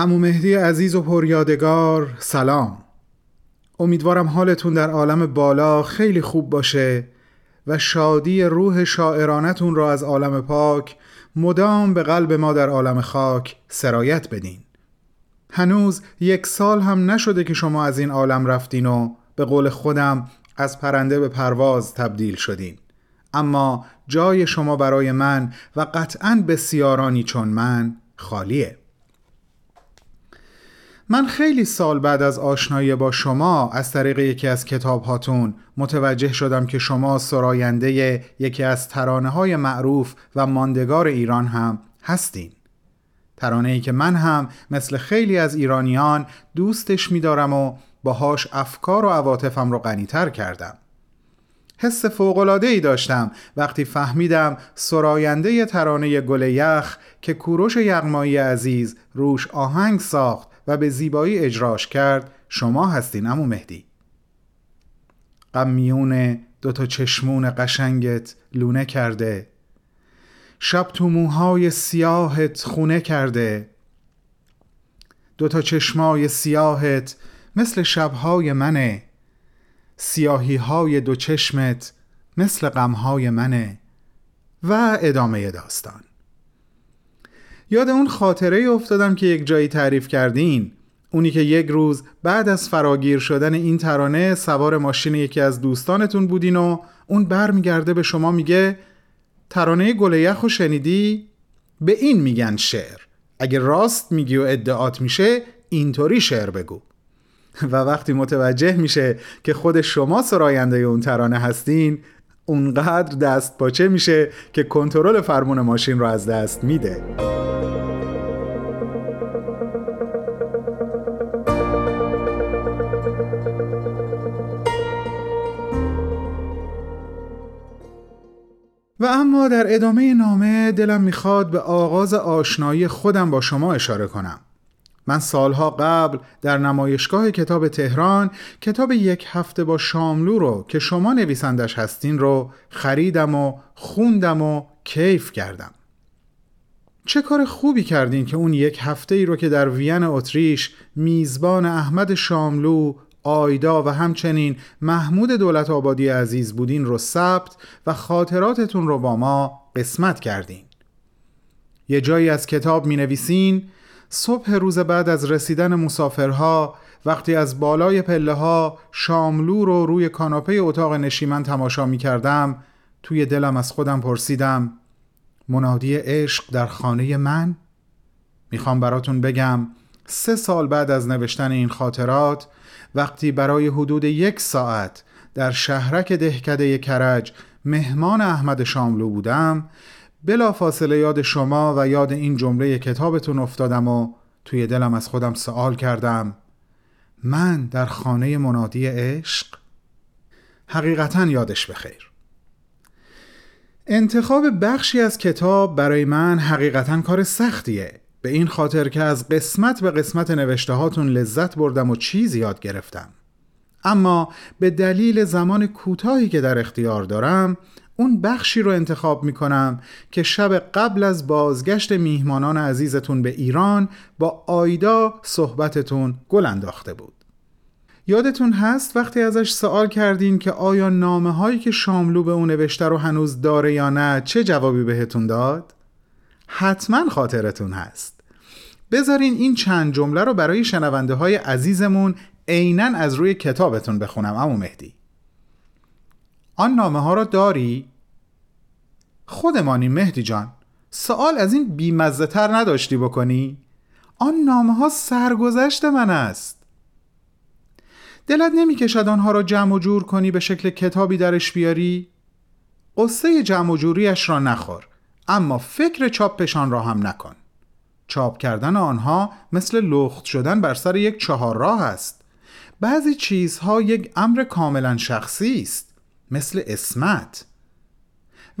امو مهدی عزیز و پریادگار سلام. امیدوارم حالتون در عالم بالا خیلی خوب باشه و شادی روح شاعرانتون را از عالم پاک مدام به قلب ما در عالم خاک سرایت بدین. هنوز یک سال هم نشده که شما از این عالم رفتین و به قول خودم از پرنده به پرواز تبدیل شدین. اما جای شما برای من و قطعا بسیارانی چون من خالیه. من خیلی سال بعد از آشنایی با شما از طریق یکی از کتاب هاتون متوجه شدم که شما سراینده یکی از ترانه های معروف و ماندگار ایران هم هستین. ترانه ای که من هم مثل خیلی از ایرانیان دوستش میدارم و باهاش افکار و عواطفم رو غنیتر کردم. حس فوقلاده ای داشتم. وقتی فهمیدم سراینده ترانه گل یخ که کوروش یغمایی عزیز روش آهنگ ساخت و به زیبایی اجراش کرد شما هستین امو مهدی. قمیون دوتا چشمون قشنگت لونه کرده. شب تو موهای سیاهت خونه کرده. دوتا چشمای سیاهت مثل شبهای منه. سیاهی های دو چشمت مثل غمهای منه و ادامه داستان. یاد اون خاطره افتادم که یک جایی تعریف کردین. اونی که یک روز بعد از فراگیر شدن این ترانه سوار ماشین یکی از دوستانتون بودین و اون برمیگرده به شما میگه ترانه گل یخو شنیدی؟ به این میگن شعر. اگه راست میگی و ادعات میشه اینطوری شعر بگو. و وقتی متوجه میشه که خود شما سراینده اون ترانه هستین اونقدر دست پاچه میشه که کنترل فرمون ماشین رو از دست میده. و اما در ادامه نامه دلم می‌خواد به آغاز آشنایی خودم با شما اشاره کنم. من سالها قبل در نمایشگاه کتاب تهران کتاب یک هفته با شاملو رو که شما نویسندش هستین رو خریدم و خوندم و کیف کردم. چه کار خوبی کردین که اون یک هفته ای رو که در وین اتریش میزبان احمد شاملو آیدا و همچنین محمود دولت آبادی عزیز بودین رو ثبت و خاطراتتون رو با ما قسمت کردین. یه جایی از کتاب می نویسین صبح روز بعد از رسیدن مسافرها وقتی از بالای پله ها شاملو رو روی کاناپه اتاق نشیمن تماشا می کردم توی دلم از خودم پرسیدم منادی عشق در خانه من؟ می‌خوام براتون بگم سه سال بعد از نوشتن این خاطرات وقتی برای حدود یک ساعت در شهرک دهکده کرج مهمان احمد شاملو بودم بلا فاصله یاد شما و یاد این جمله کتابتون افتادم و توی دلم از خودم سوال کردم. من در خانه منادی عشق؟ حقیقتا یادش بخیر. انتخاب بخشی از کتاب برای من حقیقتا کار سختیه. به این خاطر که از قسمت به قسمت نوشته هاتون لذت بردم و چیز یاد گرفتم. اما به دلیل زمان کوتاهی که در اختیار دارم اون بخشی رو انتخاب می کنم که شب قبل از بازگشت میهمانان عزیزتون به ایران با آیدا صحبتتون گل انداخته بود یادتون هست وقتی ازش سوال کردین که آیا نامه هایی که شاملو به اون نوشته رو هنوز داره یا نه چه جوابی بهتون داد؟ حتما خاطرتون هست بذارین این چند جمله رو برای شنونده های عزیزمون عینا از روی کتابتون بخونم امو مهدی آن نامه ها رو داری؟ خودمانی مهدی جان سوال از این بیمزه تر نداشتی بکنی؟ آن نامه ها سرگذشت من است دلت نمی‌کشد آنها را جمع و جور کنی به شکل کتابی درش بیاری؟ قصه جمع و جوریش را نخور اما فکر چاپشان را هم نکن چاپ کردن آنها مثل لخت شدن بر سر یک چهار راه است بعضی چیزها یک امر کاملا شخصی است مثل اسمت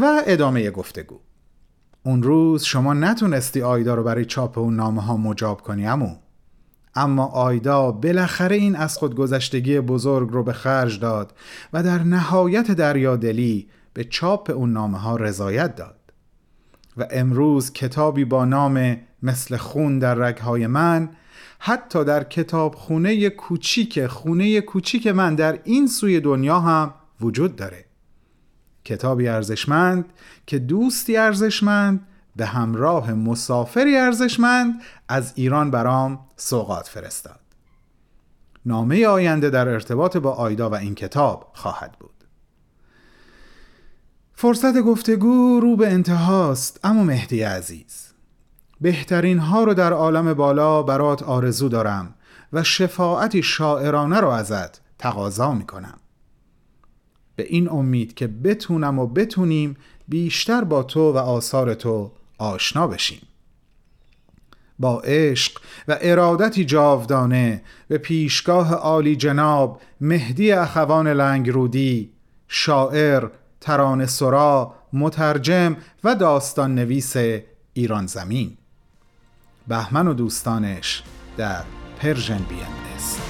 و ادامه گفتگو. اون روز شما نتونستی آیدا رو برای چاپ اون نامه ها مجاب کنی امو اما آیدا بالاخره این از خودگذشتگی بزرگ رو به خرج داد و در نهایت دریادلی به چاپ اون نامه ها رضایت داد. و امروز کتابی با نام مثل خون در رگهای من حتی در کتاب خونه کوچیک خونه کوچیک من در این سوی دنیا هم وجود داره. کتابی ارزشمند که دوستی ارزشمند به همراه مسافری ارزشمند از ایران برام سوقات فرستاد. نامه آینده در ارتباط با آیدا و این کتاب خواهد بود. فرصت گفتگو رو به انتهاست اما مهدی عزیز. بهترین ها رو در عالم بالا برات آرزو دارم و شفاعتی شاعرانه رو ازت تقاضا می‌کنم. به این امید که بتونم و بتونیم بیشتر با تو و آثار تو آشنا بشیم. با عشق و ارادتی جاودانه به پیشگاه عالی جناب مهدی اخوان لنگرودی شاعر ترانه سرا مترجم و داستان نویس ایران زمین. بهمن و دوستانش در Persian BM